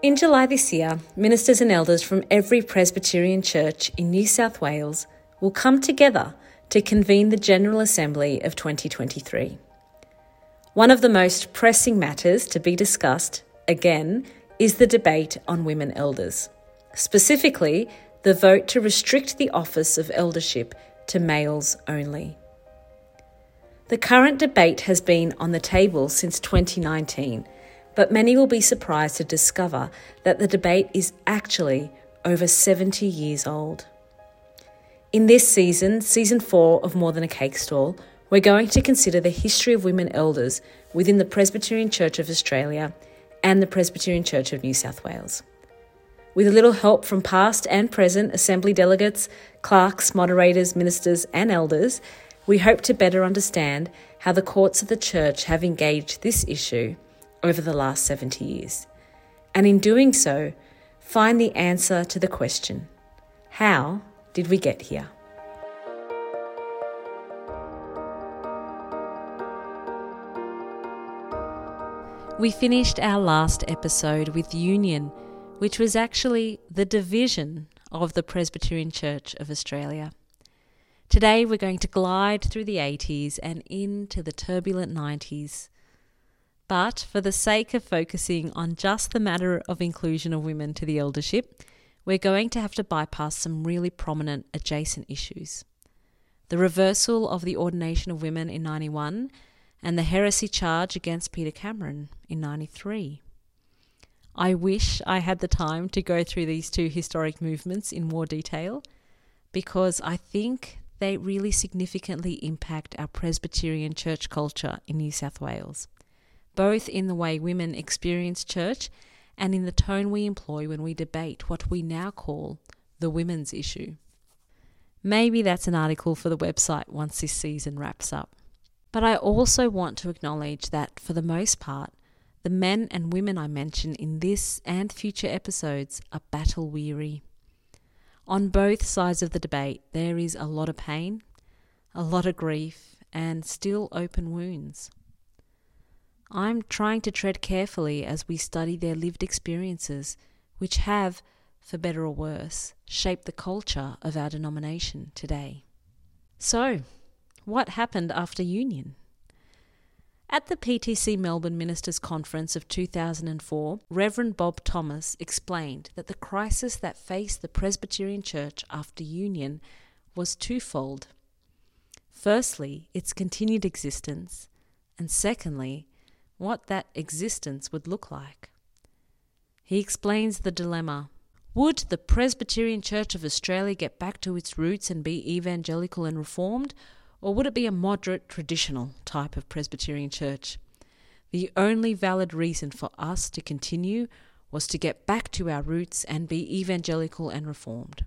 In July this year, ministers and elders from every Presbyterian church in New South Wales will come together to convene the General Assembly of 2023. One of the most pressing matters to be discussed, again, is the debate on women elders. Specifically, the vote to restrict the office of eldership to males only. The current debate has been on the table since 2019, but many will be surprised to discover that the debate is actually over 70 years old. In this season, season 4 of More Than a Cake Stall, we're going to consider the history of women elders within the Presbyterian Church of Australia and the Presbyterian Church of New South Wales. With a little help from past and present Assembly delegates, clerks, moderators, ministers, and elders, we hope to better understand how the courts of the Church have engaged this issue over the last 70 years. And in doing so, find the answer to the question how did we get here? We finished our last episode with Union, which was actually the division of the Presbyterian Church of Australia. Today we're going to glide through the 80s and into the turbulent 90s. But for the sake of focusing on just the matter of inclusion of women to the eldership, we're going to have to bypass some really prominent adjacent issues. The reversal of the ordination of women in 91 and the heresy charge against Peter Cameron in 93. I wish I had the time to go through these two historic movements in more detail because I think they really significantly impact our Presbyterian church culture in New South Wales, both in the way women experience church and in the tone we employ when we debate what we now call the women's issue. Maybe that's an article for the website once this season wraps up. But I also want to acknowledge that, for the most part, the men and women I mention in this and future episodes are battle weary. On both sides of the debate, there is a lot of pain, a lot of grief, and still open wounds. I'm trying to tread carefully as we study their lived experiences, which have, for better or worse, shaped the culture of our denomination today. So, what happened after Union? At the PTC Melbourne Ministers' Conference of 2004, Reverend Bob Thomas explained that the crisis that faced the Presbyterian Church after Union was twofold. Firstly, its continued existence, and secondly, what that existence would look like. He explains the dilemma. Would the Presbyterian Church of Australia get back to its roots and be evangelical and reformed, or would it be a moderate, traditional type of Presbyterian church? The only valid reason for us to continue was to get back to our roots and be evangelical and reformed.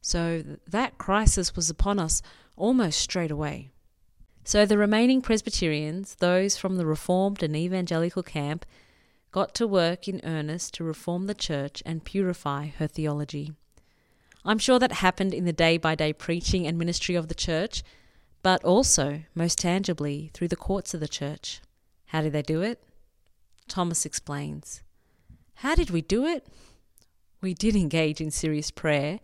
So that crisis was upon us almost straight away. So the remaining Presbyterians, those from the Reformed and Evangelical camp, got to work in earnest to reform the church and purify her theology. I'm sure that happened in the day by day preaching and ministry of the church, but also, most tangibly, through the courts of the church. How did they do it? Thomas explains. How did we do it? We did engage in serious prayer.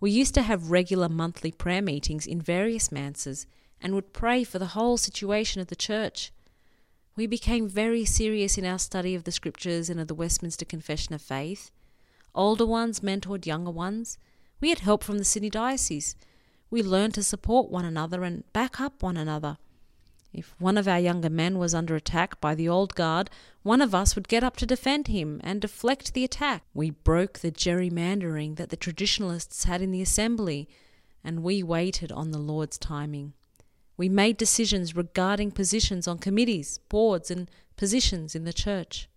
We used to have regular monthly prayer meetings in various manses and would pray for the whole situation of the church. We became very serious in our study of the scriptures and of the Westminster Confession of Faith. Older ones mentored younger ones. We had help from the Sydney Diocese we learned to support one another and back up one another. If one of our younger men was under attack by the old guard, one of us would get up to defend him and deflect the attack. We broke the gerrymandering that the traditionalists had in the assembly, and we waited on the Lord's timing. We made decisions regarding positions on committees, boards, and positions in the church.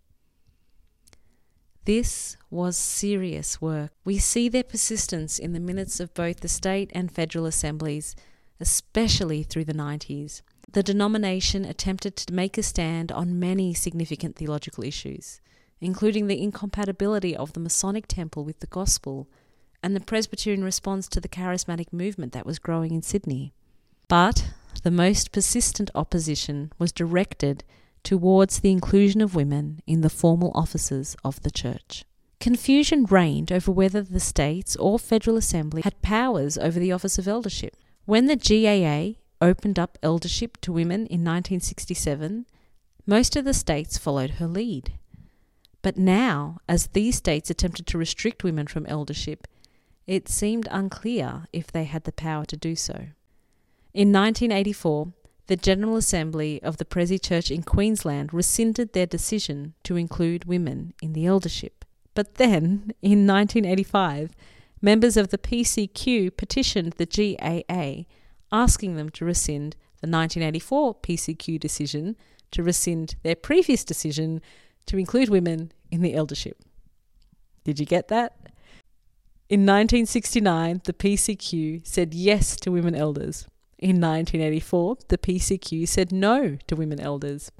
This was serious work. We see their persistence in the minutes of both the state and federal assemblies, especially through the 90s. The denomination attempted to make a stand on many significant theological issues, including the incompatibility of the Masonic temple with the gospel and the Presbyterian response to the charismatic movement that was growing in Sydney. But the most persistent opposition was directed towards the inclusion of women in the formal offices of the Church. Confusion reigned over whether the states or Federal Assembly had powers over the office of eldership. When the GAA opened up eldership to women in 1967, most of the states followed her lead. But now, as these states attempted to restrict women from eldership, it seemed unclear if they had the power to do so. In 1984, the General Assembly of the Prezi Church in Queensland rescinded their decision to include women in the eldership. But then, in 1985, members of the PCQ petitioned the GAA asking them to rescind the 1984 PCQ decision to rescind their previous decision to include women in the eldership. Did you get that? In 1969, the PCQ said yes to women elders. In 1984, the PCQ said no to women elders.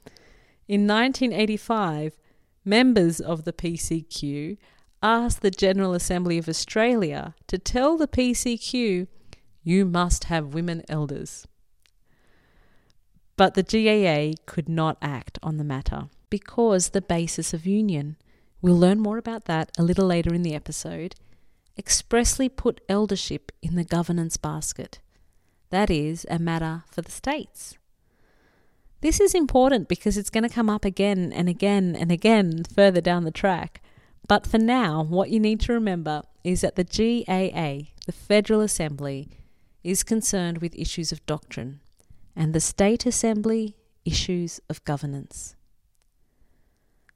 In 1985, members of the PCQ asked the General Assembly of Australia to tell the PCQ, you must have women elders. But the GAA could not act on the matter because the basis of union, we'll learn more about that a little later in the episode, expressly put eldership in the governance basket. That is a matter for the states. This is important because it's going to come up again and again and again further down the track. But for now, what you need to remember is that the GAA, the Federal Assembly, is concerned with issues of doctrine, and the State Assembly, issues of governance.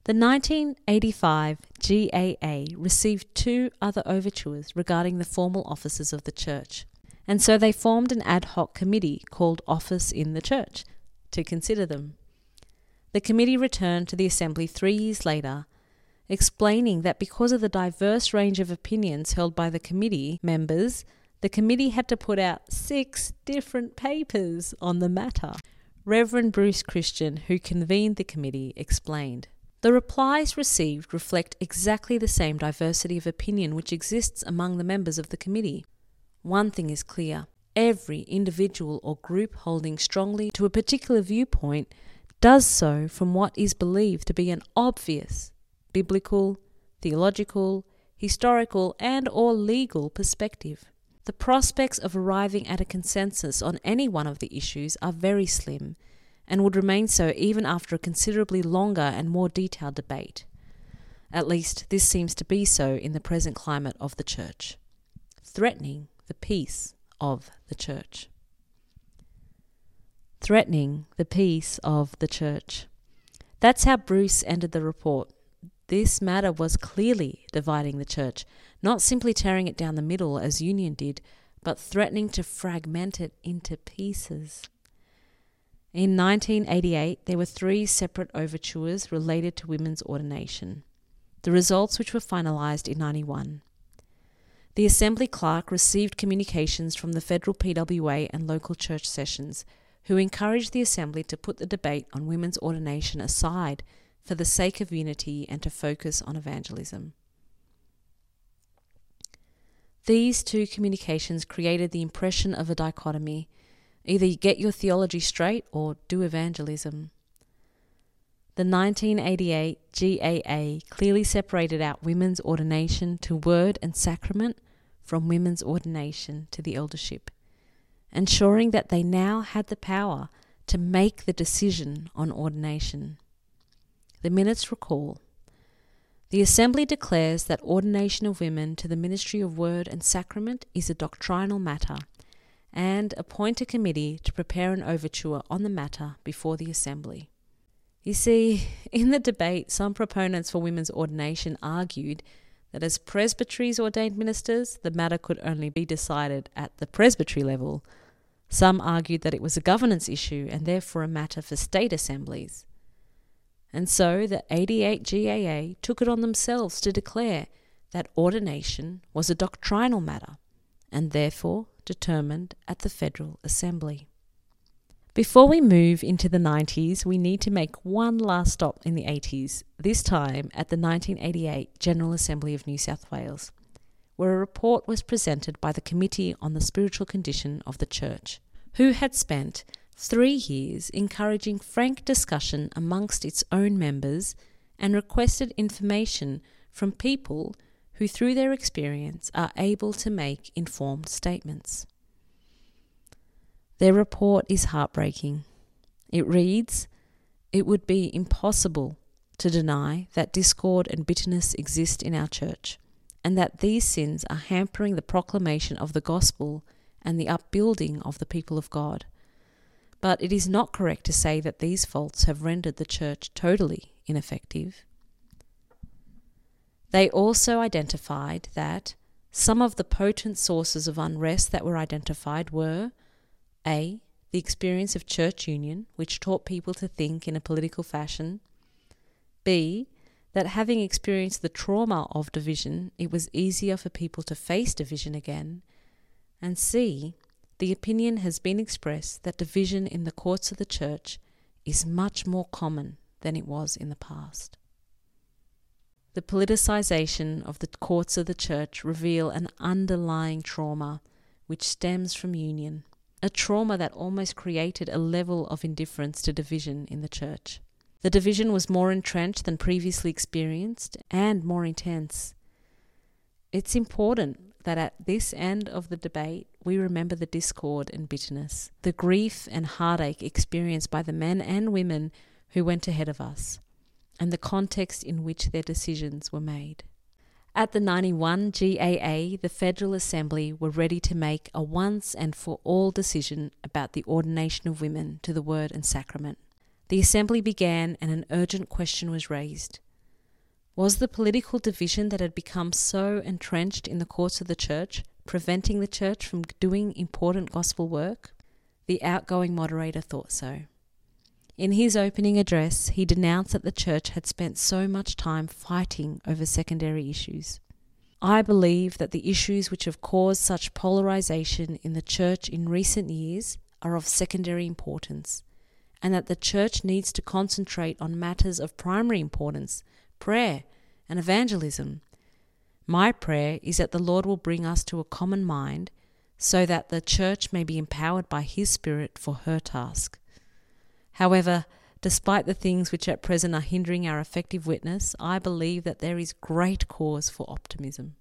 The 1985 GAA received two other overtures regarding the formal offices of the Church, and so they formed an ad hoc committee called Office in the Church to consider them. The committee returned to the Assembly three years later, explaining that because of the diverse range of opinions held by the committee members, the committee had to put out six different papers on the matter. Reverend Bruce Christian, who convened the committee, explained. The replies received reflect exactly the same diversity of opinion which exists among the members of the committee. One thing is clear every individual or group holding strongly to a particular viewpoint does so from what is believed to be an obvious biblical, theological, historical, and or legal perspective. The prospects of arriving at a consensus on any one of the issues are very slim and would remain so even after a considerably longer and more detailed debate. At least this seems to be so in the present climate of the Church, threatening the peace of the Church. Threatening the peace of the Church. That's how Bruce ended the report. This matter was clearly dividing the Church, not simply tearing it down the middle as Union did, but threatening to fragment it into pieces. In 1988, there were three separate overtures related to women's ordination, the results which were finalised in 91. The Assembly clerk received communications from the federal PWA and local church sessions, who encouraged the Assembly to put the debate on women's ordination aside for the sake of unity and to focus on evangelism. These two communications created the impression of a dichotomy Either you get your theology straight or do evangelism. The 1988 GAA clearly separated out women's ordination to word and sacrament from women's ordination to the eldership, ensuring that they now had the power to make the decision on ordination. The minutes recall the Assembly declares that ordination of women to the ministry of word and sacrament is a doctrinal matter and appoint a committee to prepare an overture on the matter before the Assembly. You see, in the debate, some proponents for women's ordination argued that as presbyteries ordained ministers, the matter could only be decided at the presbytery level. Some argued that it was a governance issue and therefore a matter for state assemblies. And so the 88 GAA took it on themselves to declare that ordination was a doctrinal matter and therefore determined at the Federal Assembly. Before we move into the 90s, we need to make one last stop in the 80s, this time at the 1988 General Assembly of New South Wales, where a report was presented by the Committee on the Spiritual Condition of the Church, who had spent Three years encouraging frank discussion amongst its own members and requested information from people who, through their experience, are able to make informed statements. Their report is heartbreaking. It reads It would be impossible to deny that discord and bitterness exist in our church, and that these sins are hampering the proclamation of the gospel and the upbuilding of the people of God. But it is not correct to say that these faults have rendered the church totally ineffective. They also identified that some of the potent sources of unrest that were identified were A. The experience of church union, which taught people to think in a political fashion. B. That having experienced the trauma of division, it was easier for people to face division again. And C. The opinion has been expressed that division in the courts of the church is much more common than it was in the past. The politicization of the courts of the church reveal an underlying trauma which stems from union, a trauma that almost created a level of indifference to division in the church. The division was more entrenched than previously experienced and more intense. It's important that at this end of the debate we remember the discord and bitterness, the grief and heartache experienced by the men and women who went ahead of us and the context in which their decisions were made. At the 91 GAA, the Federal Assembly were ready to make a once and for all decision about the ordination of women to the Word and Sacrament. The Assembly began and an urgent question was raised. Was the political division that had become so entrenched in the courts of the Church preventing the Church from doing important gospel work? The outgoing moderator thought so. In his opening address, he denounced that the church had spent so much time fighting over secondary issues. I believe that the issues which have caused such polarization in the church in recent years are of secondary importance, and that the church needs to concentrate on matters of primary importance prayer and evangelism. My prayer is that the Lord will bring us to a common mind so that the church may be empowered by His Spirit for her task. However, despite the things which at present are hindering our effective witness, I believe that there is great cause for optimism.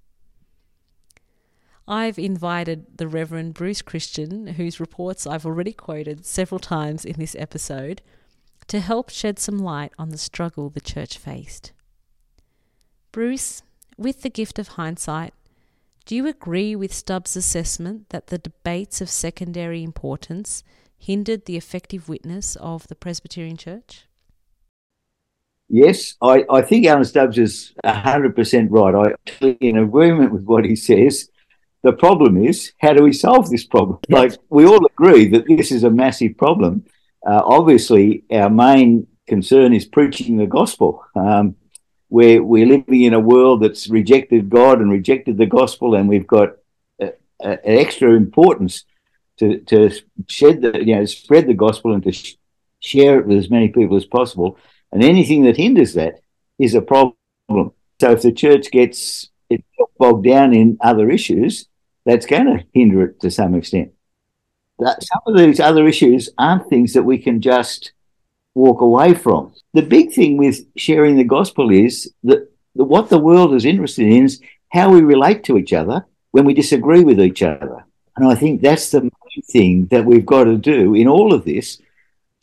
I've invited the Reverend Bruce Christian, whose reports I've already quoted several times in this episode, to help shed some light on the struggle the church faced. Bruce, with the gift of hindsight, do you agree with Stubbs' assessment that the debates of secondary importance hindered the effective witness of the Presbyterian Church? Yes, I, I think Alan Stubbs is 100% right. I'm in agreement with what he says. The problem is, how do we solve this problem? Like, we all agree that this is a massive problem. Uh, obviously, our main concern is preaching the gospel. Um, we're, we're living in a world that's rejected God and rejected the gospel, and we've got an extra importance to, to shed the, you know, spread the gospel and to sh- share it with as many people as possible. And anything that hinders that is a problem. So if the church gets bogged down in other issues, that's going to hinder it to some extent. That some of these other issues aren't things that we can just walk away from. The big thing with sharing the gospel is that what the world is interested in is how we relate to each other when we disagree with each other. And I think that's the thing that we've got to do in all of this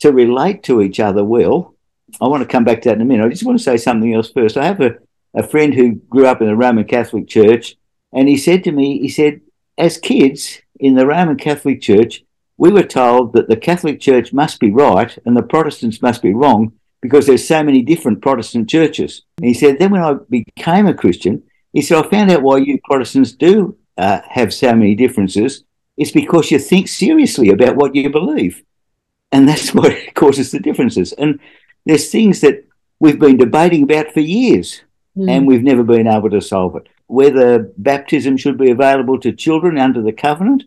to relate to each other well. I want to come back to that in a minute. I just want to say something else first. I have a, a friend who grew up in the Roman Catholic Church, and he said to me, he said, as kids in the Roman Catholic Church, we were told that the Catholic Church must be right and the Protestants must be wrong because there's so many different Protestant churches. And he said, then when I became a Christian, he said, I found out why you Protestants do uh, have so many differences it's because you think seriously about what you believe. And that's what causes the differences. And there's things that we've been debating about for years mm. and we've never been able to solve it. Whether baptism should be available to children under the covenant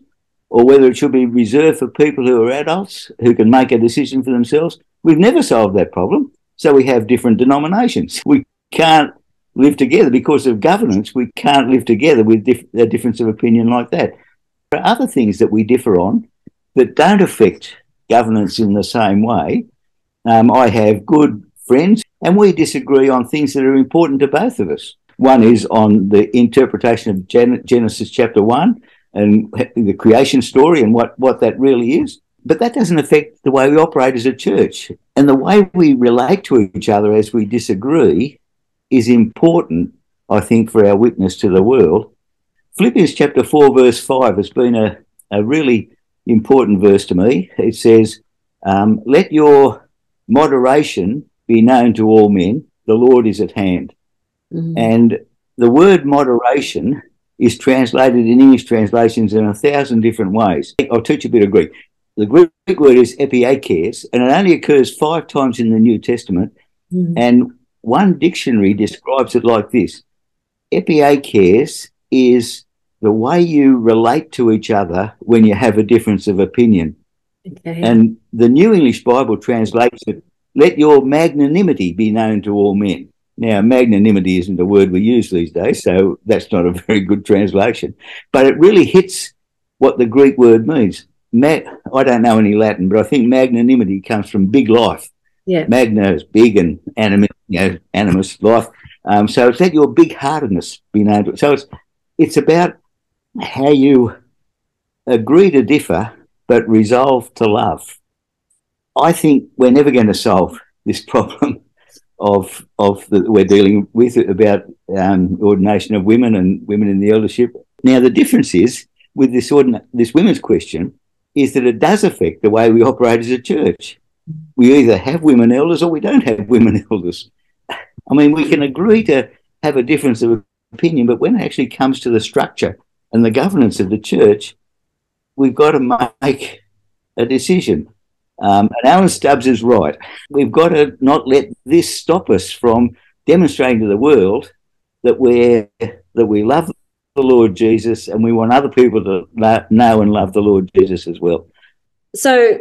or whether it should be reserved for people who are adults who can make a decision for themselves, we've never solved that problem. So we have different denominations. We can't live together because of governance. We can't live together with dif- a difference of opinion like that. There are other things that we differ on that don't affect governance in the same way. Um, I have good friends, and we disagree on things that are important to both of us. One is on the interpretation of Gen- Genesis chapter 1 and the creation story and what, what that really is. But that doesn't affect the way we operate as a church. And the way we relate to each other as we disagree is important, I think, for our witness to the world. Philippians chapter 4, verse 5 has been a, a really important verse to me. It says, um, Let your moderation be known to all men, the Lord is at hand. Mm-hmm. And the word moderation is translated in English translations in a thousand different ways. I'll teach you a bit of Greek. The Greek word is epieikes, and it only occurs five times in the New Testament. Mm-hmm. And one dictionary describes it like this Epieikes is the way you relate to each other when you have a difference of opinion. Okay. And the New English Bible translates it, let your magnanimity be known to all men. Now, magnanimity isn't a word we use these days, so that's not a very good translation. But it really hits what the Greek word means. Ma- I don't know any Latin, but I think magnanimity comes from big life. Yeah. Magna is big and animus, you know, animus, life. Um, so it's that your big heartedness being able to. So it's, it's about how you agree to differ, but resolve to love. I think we're never going to solve this problem of of the, we're dealing with about um, ordination of women and women in the eldership. Now, the difference is with this ordina- this women's question is that it does affect the way we operate as a church. We either have women elders or we don't have women elders. I mean, we can agree to have a difference of opinion, but when it actually comes to the structure and the governance of the church, we've got to make a decision. Um, and Alan Stubbs is right. We've got to not let this stop us from demonstrating to the world that we that we love the Lord Jesus and we want other people to know and love the Lord Jesus as well. So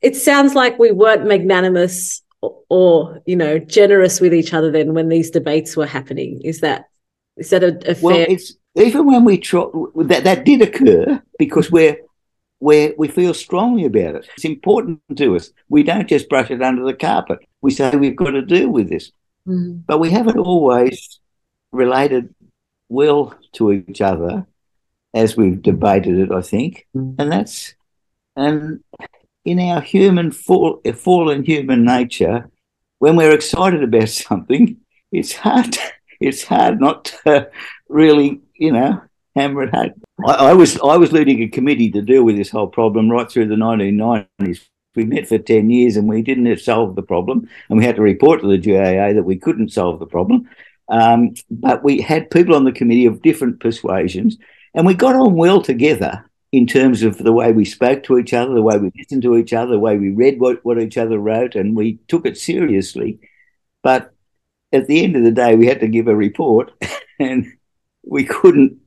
it sounds like we weren't magnanimous or, you know generous with each other then when these debates were happening. Is that is that a, a fair? Well, it's even when we try that that did occur because we're where we feel strongly about it. It's important to us. We don't just brush it under the carpet. We say we've got to deal with this. Mm-hmm. But we haven't always related well to each other as we've debated it, I think. Mm-hmm. And that's, and in our human, fall, fallen human nature, when we're excited about something, it's hard, it's hard not to really, you know, hammer it home. I, I, was I was leading a committee to deal with this whole problem right through the 1990s. We met for 10 years and we didn't solve the problem. And we had to report to the GAA that we couldn't solve the problem. Um, but we had people on the committee of different persuasions and we got on well together in terms of the way we spoke to each other, the way we listened to each other, the way we read what, what each other wrote, and we took it seriously. But at the end of the day, we had to give a report and we couldn't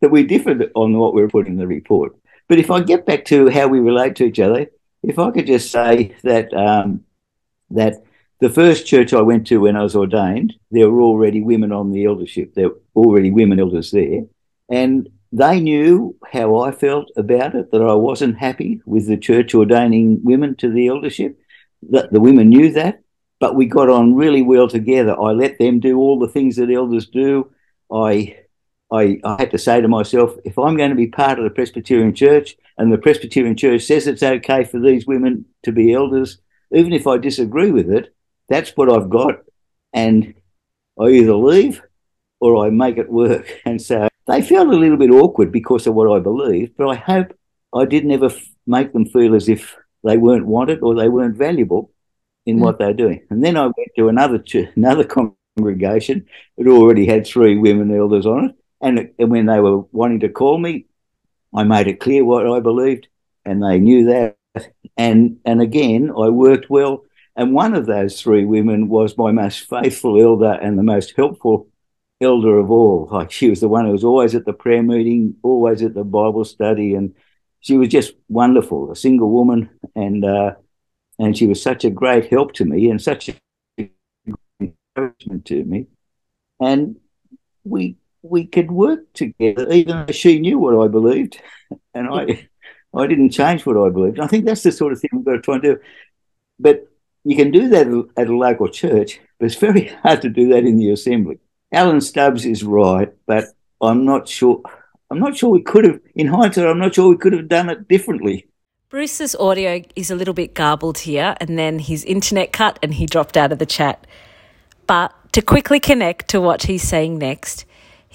that we differed on what we were putting in the report. But if I get back to how we relate to each other, if I could just say that um, that the first church I went to when I was ordained, there were already women on the eldership. There were already women elders there, and they knew how I felt about it. That I wasn't happy with the church ordaining women to the eldership. That the women knew that, but we got on really well together. I let them do all the things that elders do. I I, I had to say to myself, if I'm going to be part of the Presbyterian Church and the Presbyterian Church says it's okay for these women to be elders, even if I disagree with it, that's what I've got. And I either leave or I make it work. And so they felt a little bit awkward because of what I believed, but I hope I didn't ever f- make them feel as if they weren't wanted or they weren't valuable in mm. what they're doing. And then I went to another ch- another congregation that already had three women elders on it and, and when they were wanting to call me, I made it clear what I believed, and they knew that. And and again, I worked well. And one of those three women was my most faithful elder and the most helpful elder of all. Like she was the one who was always at the prayer meeting, always at the Bible study, and she was just wonderful, a single woman, and uh, and she was such a great help to me and such a encouragement to me. And we we could work together, even though she knew what I believed, and I, I didn't change what I believed. I think that's the sort of thing we've got to try and do. But you can do that at a local church, but it's very hard to do that in the assembly. Alan Stubbs is right, but I'm not sure. I'm not sure we could have, in hindsight, I'm not sure we could have done it differently. Bruce's audio is a little bit garbled here, and then his internet cut and he dropped out of the chat. But to quickly connect to what he's saying next,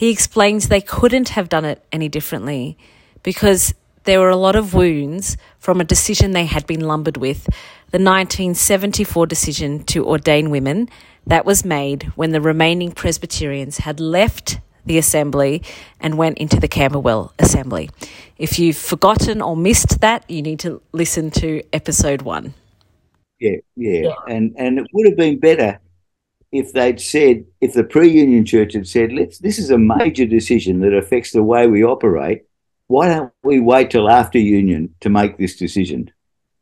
he explains they couldn't have done it any differently because there were a lot of wounds from a decision they had been lumbered with the 1974 decision to ordain women that was made when the remaining Presbyterians had left the assembly and went into the Camberwell assembly. If you've forgotten or missed that, you need to listen to episode one. Yeah, yeah, yeah. and and it would have been better if they'd said, if the pre-union church had said, "Let's, this is a major decision that affects the way we operate. Why don't we wait till after union to make this decision?"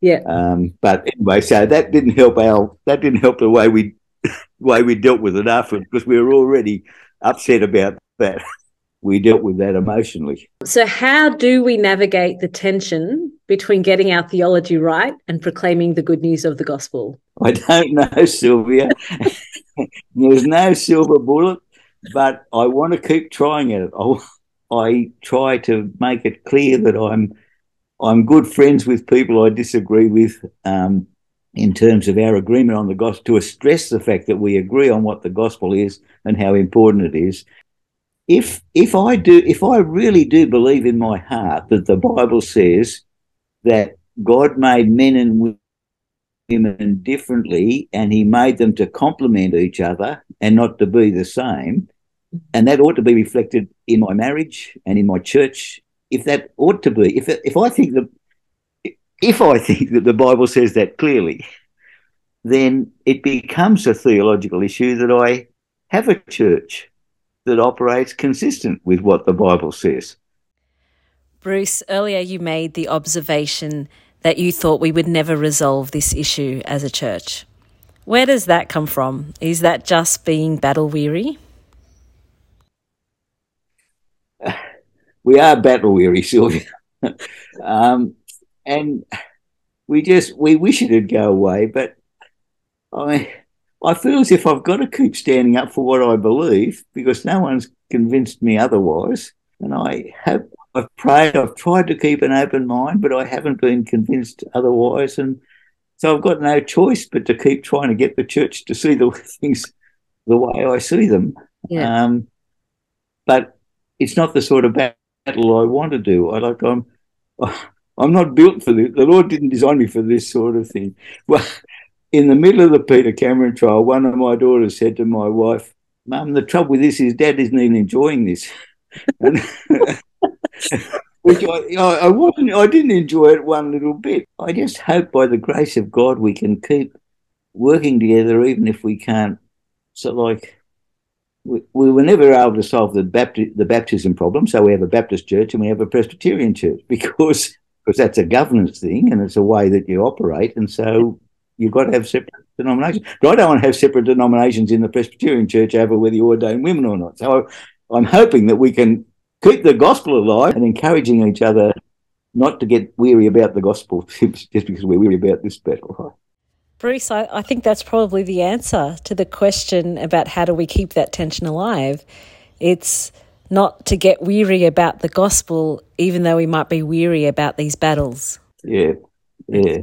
Yeah. Um, but anyway, so that didn't help our that didn't help the way we way we dealt with it afterwards because we were already upset about that. We dealt with that emotionally. So, how do we navigate the tension between getting our theology right and proclaiming the good news of the gospel? I don't know, Sylvia. There's no silver bullet, but I want to keep trying at it. I, I try to make it clear that I'm I'm good friends with people I disagree with um, in terms of our agreement on the gospel, to stress the fact that we agree on what the gospel is and how important it is. If if I do, if I really do believe in my heart that the Bible says that God made men and women differently, and He made them to complement each other and not to be the same, and that ought to be reflected in my marriage and in my church if that ought to be, if if I think that if I think that the Bible says that clearly, then it becomes a theological issue that I have a church that operates consistent with what the Bible says. Bruce, earlier you made the observation that you thought we would never resolve this issue as a church. Where does that come from? Is that just being battle weary? we are battle weary, Sylvia. um, and we just we wish it'd go away, but I I feel as if I've got to keep standing up for what I believe because no one's convinced me otherwise. And I have I've prayed, I've tried to keep an open mind, but I haven't been convinced otherwise. And so I've got no choice but to keep trying to get the church to see the things the way I see them. Yeah. Um, but it's not the sort of battle I want to do. I like I'm I'm not built for this. The Lord didn't design me for this sort of thing. Well, in the middle of the Peter Cameron trial, one of my daughters said to my wife, "Mum, the trouble with this is Dad isn't even enjoying this." Which I, I wasn't. I didn't enjoy it one little bit. I just hope, by the grace of God, we can keep working together, even if we can't. So, like, we, we were never able to solve the, the baptism problem. So we have a Baptist church and we have a Presbyterian church because because that's a governance thing and it's a way that you operate. And so you've got to have separate denominations. But I don't want to have separate denominations in the Presbyterian church over whether you ordain women or not. So I, I'm hoping that we can keep the gospel alive and encouraging each other not to get weary about the gospel just because we're weary about this battle. Bruce, I, I think that's probably the answer to the question about how do we keep that tension alive. It's not to get weary about the gospel, even though we might be weary about these battles. Yeah, yeah.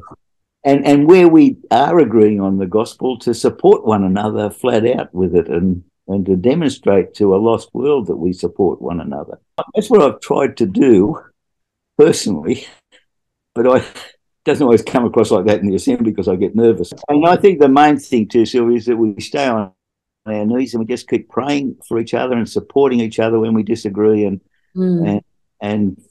And, and where we are agreeing on the gospel, to support one another flat out with it and, and to demonstrate to a lost world that we support one another. That's what I've tried to do personally, but I doesn't always come across like that in the assembly because I get nervous. And I think the main thing too, Sylvia, is that we stay on our knees and we just keep praying for each other and supporting each other when we disagree and mm. and, and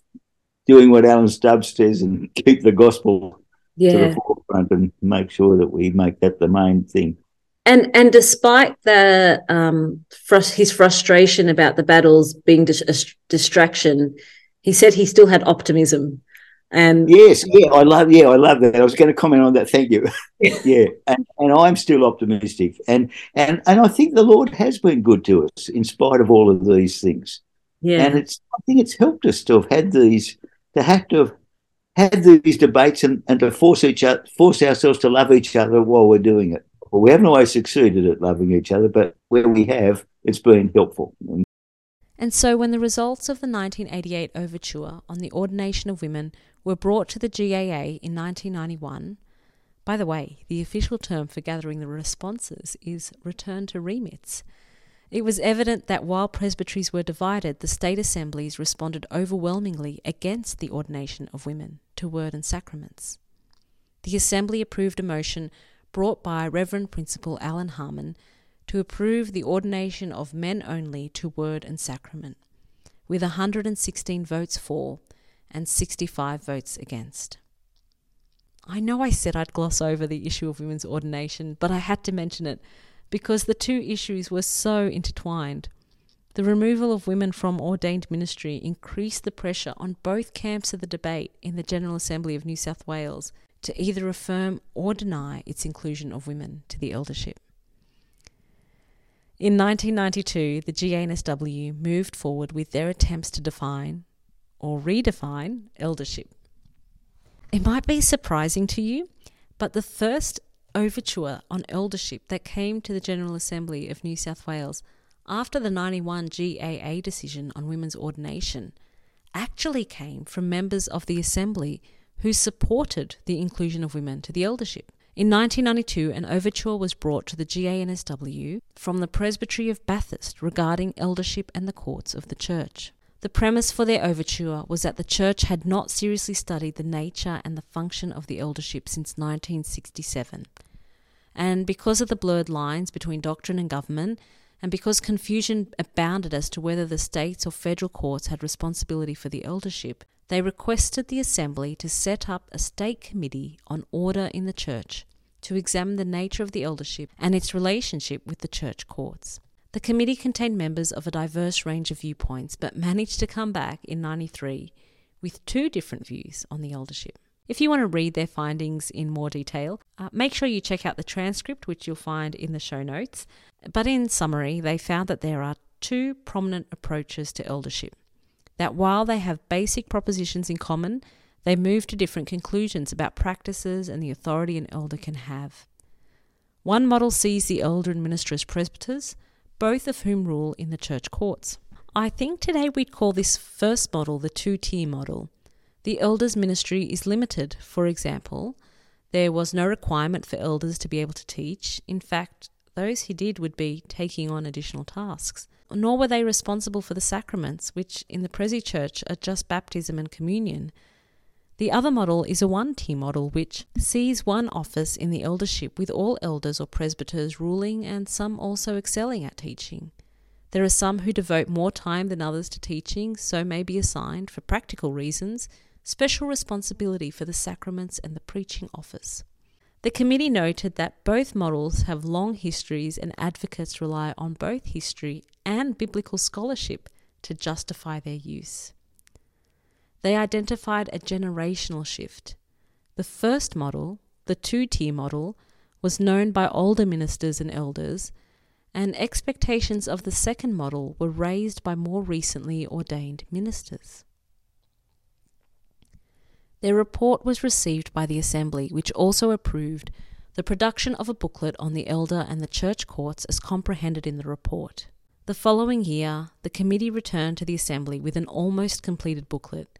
doing what Alan Stubbs says and keep the gospel yeah. to the forefront and make sure that we make that the main thing. And and despite the um, frust- his frustration about the battles being dis- a distraction, he said he still had optimism and yes, yeah, I love, yeah, I love that. I was going to comment on that. Thank you. yeah, and, and I'm still optimistic, and and and I think the Lord has been good to us in spite of all of these things. Yeah, and it's I think it's helped us to have had these to have to have have these debates and, and to force each other, force ourselves to love each other while we're doing it. Well, we haven't always succeeded at loving each other, but where we have, it's been helpful. And so, when the results of the 1988 overture on the ordination of women were brought to the GAA in 1991, by the way, the official term for gathering the responses is return to remits. It was evident that while presbyteries were divided, the state assemblies responded overwhelmingly against the ordination of women to word and sacraments. The assembly approved a motion brought by Reverend Principal Alan Harman to approve the ordination of men only to word and sacrament, with 116 votes for and 65 votes against. I know I said I'd gloss over the issue of women's ordination, but I had to mention it because the two issues were so intertwined. The removal of women from ordained ministry increased the pressure on both camps of the debate in the General Assembly of New South Wales to either affirm or deny its inclusion of women to the eldership. In 1992, the GANSW moved forward with their attempts to define or redefine eldership. It might be surprising to you, but the first overture on eldership that came to the General Assembly of New South Wales after the 91 GAA decision on women's ordination actually came from members of the Assembly who supported the inclusion of women to the eldership. In 1992, an overture was brought to the GANSW from the Presbytery of Bathurst regarding eldership and the courts of the Church. The premise for their overture was that the Church had not seriously studied the nature and the function of the eldership since 1967 and because of the blurred lines between doctrine and government, and because confusion abounded as to whether the states or federal courts had responsibility for the eldership, they requested the Assembly to set up a state committee on order in the church to examine the nature of the eldership and its relationship with the church courts. The committee contained members of a diverse range of viewpoints, but managed to come back in 93 with two different views on the eldership. If you want to read their findings in more detail, uh, make sure you check out the transcript, which you'll find in the show notes. But in summary, they found that there are two prominent approaches to eldership. That while they have basic propositions in common, they move to different conclusions about practices and the authority an elder can have. One model sees the elder and minister as presbyters, both of whom rule in the church courts. I think today we'd call this first model the two tier model. The elders' ministry is limited. For example, there was no requirement for elders to be able to teach. In fact, those who did would be taking on additional tasks. Nor were they responsible for the sacraments, which in the Prezi Church are just baptism and communion. The other model is a one tier model, which sees one office in the eldership with all elders or presbyters ruling and some also excelling at teaching. There are some who devote more time than others to teaching, so may be assigned, for practical reasons, special responsibility for the sacraments and the preaching office. The committee noted that both models have long histories and advocates rely on both history and biblical scholarship to justify their use. They identified a generational shift. The first model, the two tier model, was known by older ministers and elders, and expectations of the second model were raised by more recently ordained ministers. Their report was received by the Assembly, which also approved the production of a booklet on the elder and the church courts as comprehended in the report. The following year, the committee returned to the Assembly with an almost completed booklet,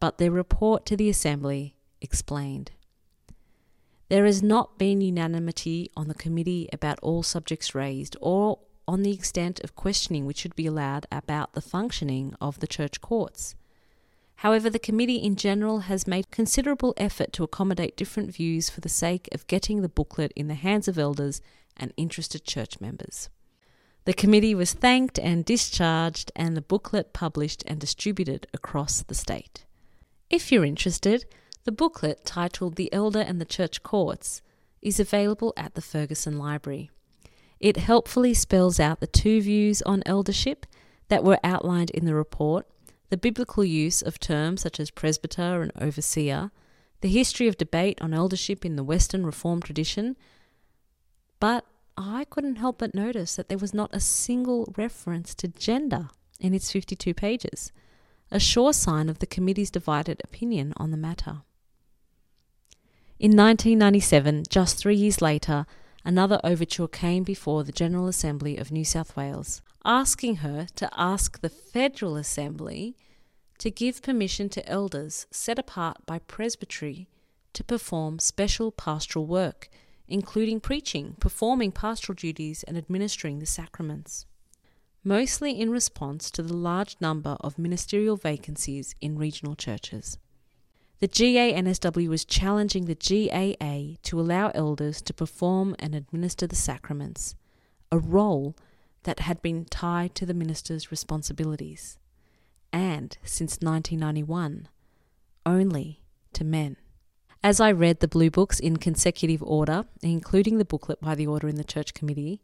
but their report to the Assembly explained. There has not been unanimity on the committee about all subjects raised or on the extent of questioning which should be allowed about the functioning of the church courts. However, the committee in general has made considerable effort to accommodate different views for the sake of getting the booklet in the hands of elders and interested church members. The committee was thanked and discharged, and the booklet published and distributed across the state. If you're interested, the booklet titled The Elder and the Church Courts is available at the Ferguson Library. It helpfully spells out the two views on eldership that were outlined in the report the biblical use of terms such as presbyter and overseer, the history of debate on eldership in the Western Reformed tradition, but I couldn't help but notice that there was not a single reference to gender in its 52 pages. a sure sign of the committee's divided opinion on the matter. In 1997, just three years later, another overture came before the General Assembly of New South Wales, asking her to ask the Federal Assembly to give permission to elders set apart by presbytery to perform special pastoral work, including preaching, performing pastoral duties, and administering the sacraments. Mostly in response to the large number of ministerial vacancies in regional churches. The GANSW was challenging the GAA to allow elders to perform and administer the sacraments, a role that had been tied to the minister's responsibilities, and since 1991, only to men. As I read the Blue Books in consecutive order, including the booklet by the Order in the Church Committee,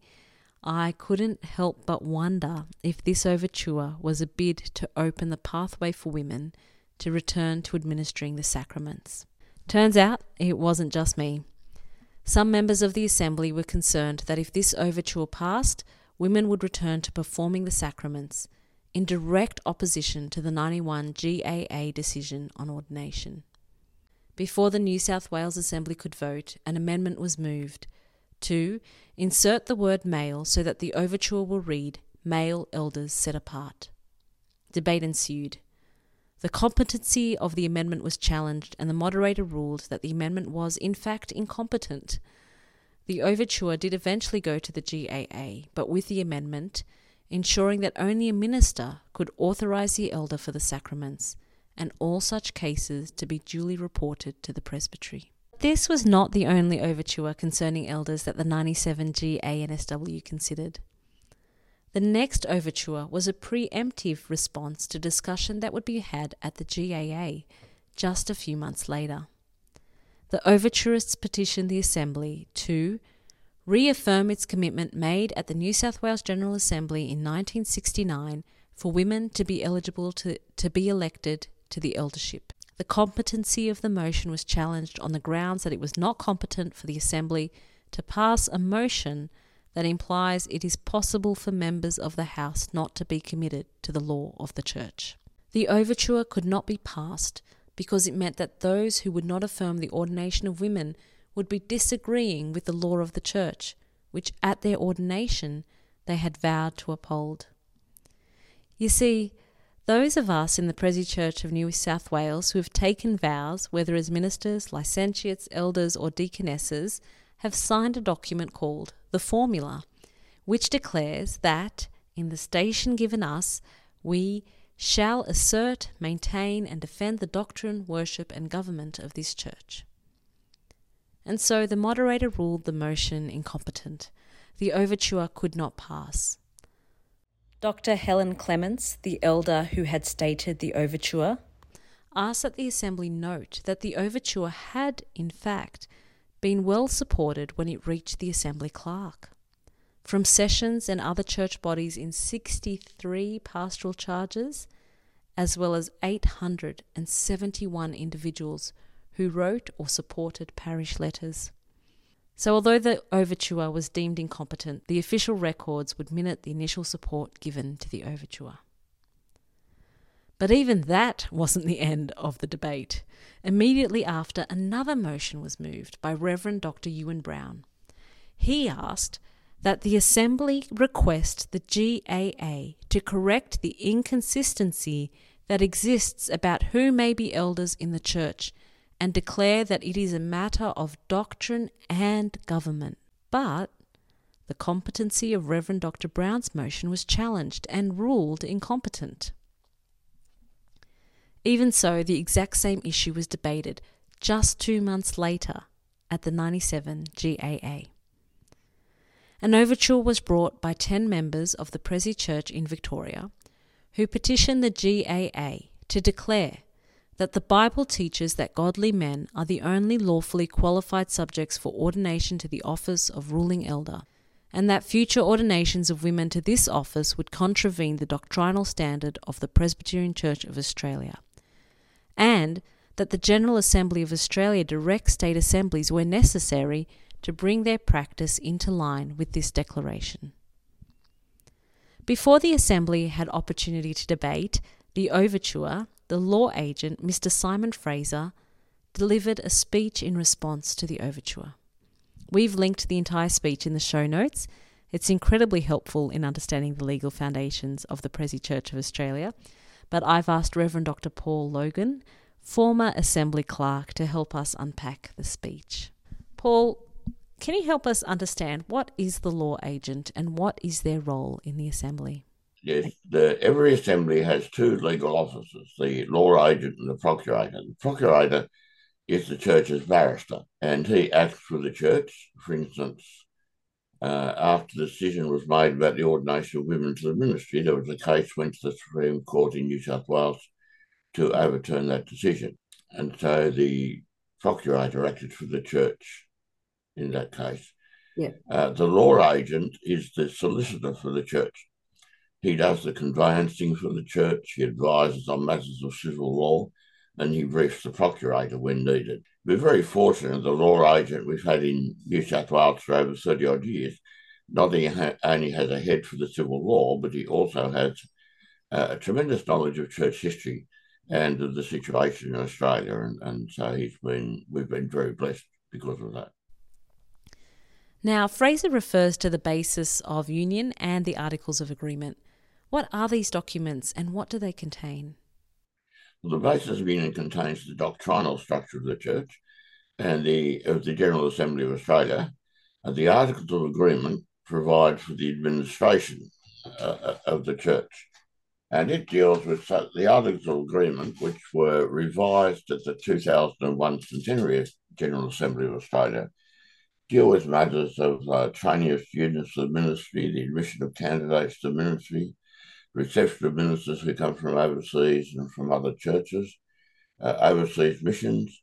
I couldn't help but wonder if this overture was a bid to open the pathway for women to return to administering the sacraments. Turns out it wasn't just me. Some members of the Assembly were concerned that if this overture passed, women would return to performing the sacraments, in direct opposition to the 91 GAA decision on ordination. Before the New South Wales Assembly could vote, an amendment was moved to insert the word male so that the overture will read male elders set apart. Debate ensued. The competency of the amendment was challenged, and the moderator ruled that the amendment was, in fact, incompetent. The overture did eventually go to the GAA, but with the amendment, ensuring that only a minister could authorise the elder for the sacraments, and all such cases to be duly reported to the presbytery. This was not the only overture concerning elders that the 97 GANSW considered. The next overture was a preemptive response to discussion that would be had at the GAA just a few months later. The overturists petitioned the Assembly to reaffirm its commitment made at the New South Wales General Assembly in 1969 for women to be eligible to, to be elected to the eldership. The competency of the motion was challenged on the grounds that it was not competent for the Assembly to pass a motion that implies it is possible for members of the House not to be committed to the law of the Church. The overture could not be passed because it meant that those who would not affirm the ordination of women would be disagreeing with the law of the Church, which at their ordination they had vowed to uphold. You see, those of us in the Presi Church of New South Wales who have taken vows, whether as ministers, licentiates, elders, or deaconesses, have signed a document called the Formula, which declares that, in the station given us, we shall assert, maintain, and defend the doctrine, worship, and government of this church. And so the moderator ruled the motion incompetent. The overture could not pass. Dr. Helen Clements, the elder who had stated the overture, asked that the Assembly note that the overture had, in fact, been well supported when it reached the Assembly clerk. From sessions and other church bodies in 63 pastoral charges, as well as 871 individuals who wrote or supported parish letters. So, although the overture was deemed incompetent, the official records would minute the initial support given to the overture. But even that wasn't the end of the debate. Immediately after, another motion was moved by Reverend Dr. Ewan Brown. He asked that the Assembly request the GAA to correct the inconsistency that exists about who may be elders in the Church and declare that it is a matter of doctrine and government. But the competency of Reverend Dr. Brown's motion was challenged and ruled incompetent. Even so, the exact same issue was debated just two months later at the 97 GAA. An overture was brought by 10 members of the Presi Church in Victoria who petitioned the GAA to declare that the Bible teaches that godly men are the only lawfully qualified subjects for ordination to the office of ruling elder, and that future ordinations of women to this office would contravene the doctrinal standard of the Presbyterian Church of Australia, and that the General Assembly of Australia direct state assemblies where necessary to bring their practice into line with this declaration. Before the Assembly had opportunity to debate, the overture, the law agent, Mr. Simon Fraser, delivered a speech in response to the overture. We've linked the entire speech in the show notes. It's incredibly helpful in understanding the legal foundations of the Prezi Church of Australia. But I've asked Reverend Dr. Paul Logan, former Assembly Clerk, to help us unpack the speech. Paul, can you help us understand what is the law agent and what is their role in the Assembly? Yes, the, every assembly has two legal officers, the law agent and the procurator. The procurator is the church's barrister, and he acts for the church. For instance, uh, after the decision was made about the ordination of women to the ministry, there was a case went to the Supreme Court in New South Wales to overturn that decision. And so the procurator acted for the church in that case. Yeah. Uh, the law agent is the solicitor for the church. He does the conveyancing for the church, he advises on matters of civil law, and he briefs the procurator when needed. We're very fortunate the law agent we've had in New South Wales for over 30 odd years not only has a head for the civil law, but he also has uh, a tremendous knowledge of church history and of the situation in Australia. And, and so he's been, we've been very blessed because of that. Now, Fraser refers to the basis of union and the Articles of Agreement. What are these documents and what do they contain? Well, the basis of union contains the doctrinal structure of the church and the of the General Assembly of Australia. And the Articles of Agreement provide for the administration uh, of the church. And it deals with the Articles of Agreement, which were revised at the 2001 centenary of General Assembly of Australia, deal with matters of uh, training of students to the ministry, the admission of candidates to the ministry, reception of ministers who come from overseas and from other churches, uh, overseas missions,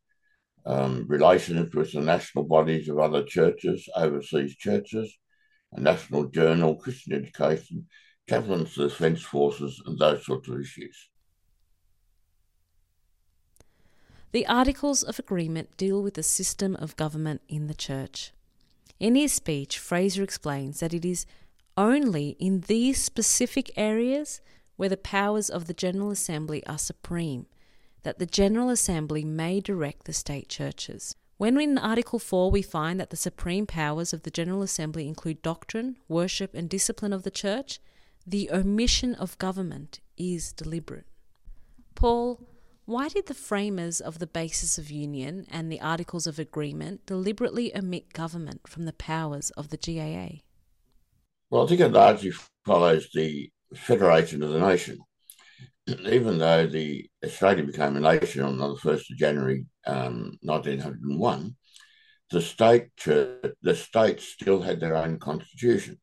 um, relations with the national bodies of other churches, overseas churches, a national journal, Christian education, chaplains to the Defence Forces, and those sorts of issues. The Articles of Agreement deal with the system of government in the Church. In his speech, Fraser explains that it is only in these specific areas where the powers of the General Assembly are supreme that the General Assembly may direct the state churches. When in Article 4 we find that the supreme powers of the General Assembly include doctrine, worship, and discipline of the church, the omission of government is deliberate. Paul, why did the framers of the basis of union and the Articles of Agreement deliberately omit government from the powers of the GAA? Well, I think it largely follows the federation of the nation. Even though the Australia became a nation on the 1st of January um, 1901, the state church, the states still had their own constitutions.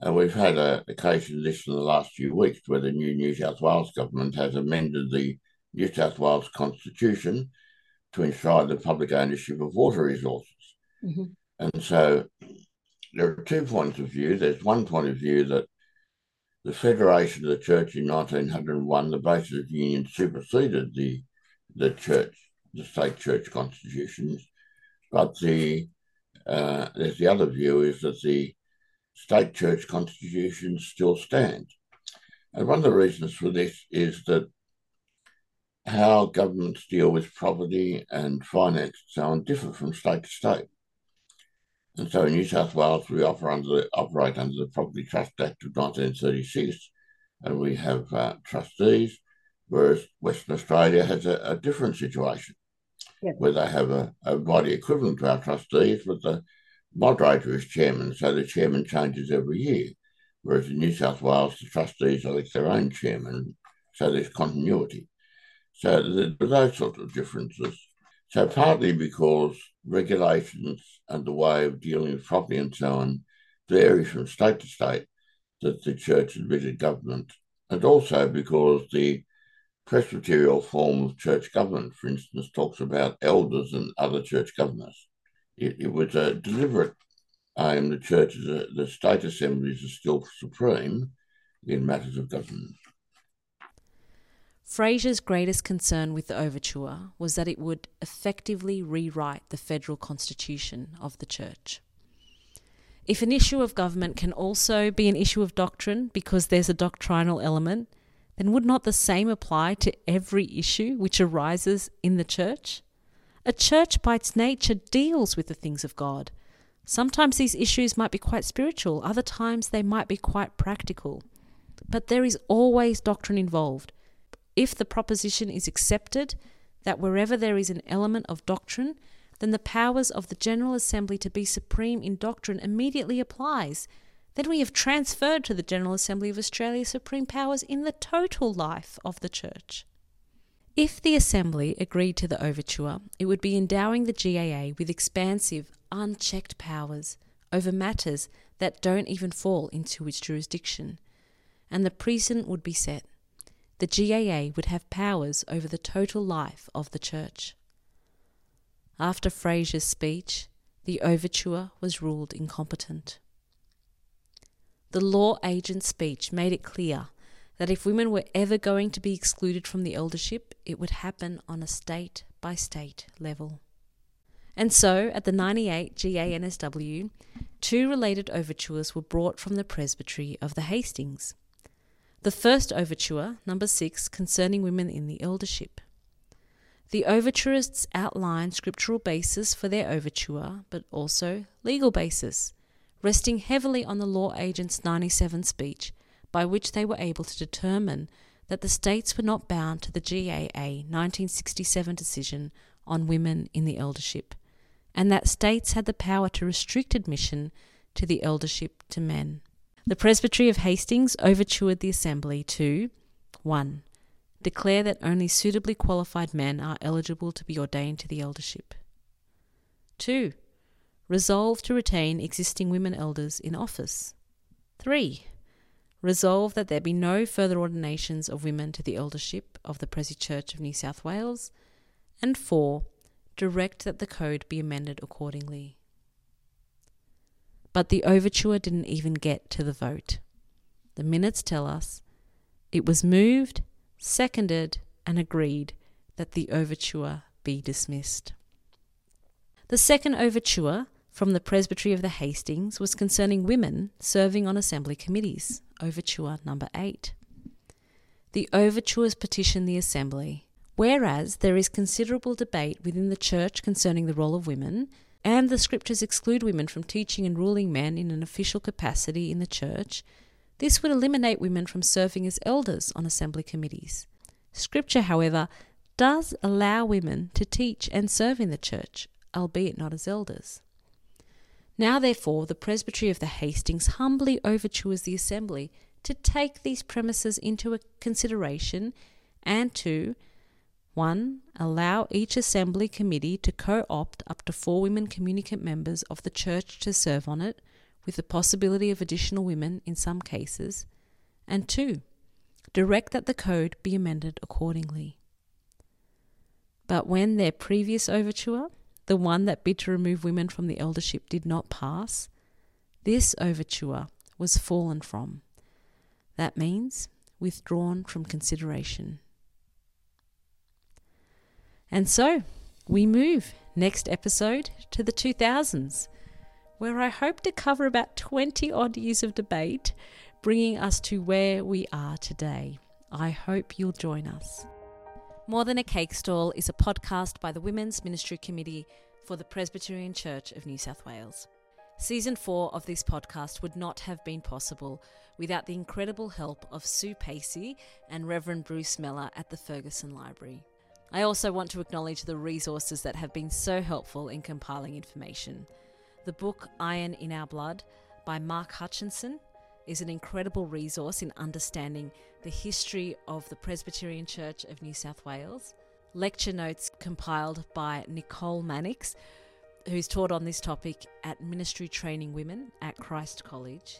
And we've had a, a case of this in the last few weeks where the new New South Wales government has amended the New South Wales constitution to enshrine the public ownership of water resources. Mm-hmm. And so there are two points of view. There's one point of view that the Federation of the Church in 1901, the basis of the union, superseded the the church, the state church constitutions. But the uh, there's the other view is that the state church constitutions still stand. And one of the reasons for this is that how governments deal with property and finance and so on differ from state to state. And so in New South Wales, we under the, operate under the Property Trust Act of 1936, and we have uh, trustees, whereas Western Australia has a, a different situation, yep. where they have a, a, body equivalent to our trustees, but the moderator is chairman, so the chairman changes every year. Whereas in New South Wales, the trustees elect their own chairman, so there's continuity. So there's those sorts of differences. So partly because regulations and the way of dealing with property and so on vary from state to state that the church admitted government, and also because the presbyterial form of church government, for instance, talks about elders and other church governors. It, it was a deliberate aim the churches, the state assemblies are still supreme in matters of government. Fraser's greatest concern with the overture was that it would effectively rewrite the federal constitution of the church. If an issue of government can also be an issue of doctrine because there's a doctrinal element, then would not the same apply to every issue which arises in the church? A church, by its nature, deals with the things of God. Sometimes these issues might be quite spiritual, other times they might be quite practical. But there is always doctrine involved. If the proposition is accepted that wherever there is an element of doctrine, then the powers of the General Assembly to be supreme in doctrine immediately applies. Then we have transferred to the General Assembly of Australia supreme powers in the total life of the Church. If the Assembly agreed to the overture, it would be endowing the GAA with expansive, unchecked powers over matters that don't even fall into its jurisdiction, and the precedent would be set. The GAA would have powers over the total life of the Church. After Fraser's speech, the overture was ruled incompetent. The law agent's speech made it clear that if women were ever going to be excluded from the eldership, it would happen on a state by state level. And so, at the 98 GANSW, two related overtures were brought from the presbytery of the Hastings. The first overture, number six, concerning women in the eldership. The overturists outlined scriptural basis for their overture, but also legal basis, resting heavily on the law agent's 97 speech, by which they were able to determine that the states were not bound to the GAA 1967 decision on women in the eldership and that states had the power to restrict admission to the eldership to men. The Presbytery of Hastings overtured the Assembly to 1. Declare that only suitably qualified men are eligible to be ordained to the eldership. 2. Resolve to retain existing women elders in office. 3. Resolve that there be no further ordinations of women to the eldership of the Presi Church of New South Wales. And 4 direct that the code be amended accordingly. But the overture didn't even get to the vote. The minutes tell us it was moved, seconded, and agreed that the overture be dismissed. The second overture from the Presbytery of the Hastings was concerning women serving on assembly committees, overture number 8. The overtures petition the assembly Whereas there is considerable debate within the church concerning the role of women, and the scriptures exclude women from teaching and ruling men in an official capacity in the church, this would eliminate women from serving as elders on assembly committees. Scripture, however, does allow women to teach and serve in the church, albeit not as elders. Now, therefore, the Presbytery of the Hastings humbly overtures the assembly to take these premises into consideration and to 1. Allow each assembly committee to co opt up to four women communicant members of the church to serve on it, with the possibility of additional women in some cases. And 2. Direct that the code be amended accordingly. But when their previous overture, the one that bid to remove women from the eldership, did not pass, this overture was fallen from. That means withdrawn from consideration. And so we move next episode to the 2000s, where I hope to cover about 20 odd years of debate, bringing us to where we are today. I hope you'll join us. More Than a Cake Stall is a podcast by the Women's Ministry Committee for the Presbyterian Church of New South Wales. Season 4 of this podcast would not have been possible without the incredible help of Sue Pacey and Reverend Bruce Meller at the Ferguson Library. I also want to acknowledge the resources that have been so helpful in compiling information. The book Iron in Our Blood by Mark Hutchinson is an incredible resource in understanding the history of the Presbyterian Church of New South Wales. Lecture notes compiled by Nicole Mannix, who's taught on this topic at Ministry Training Women at Christ College,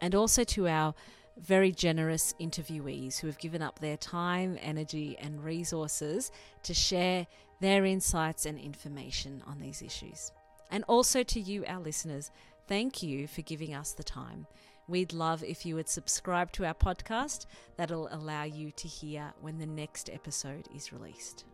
and also to our very generous interviewees who have given up their time, energy, and resources to share their insights and information on these issues. And also to you, our listeners, thank you for giving us the time. We'd love if you would subscribe to our podcast. That'll allow you to hear when the next episode is released.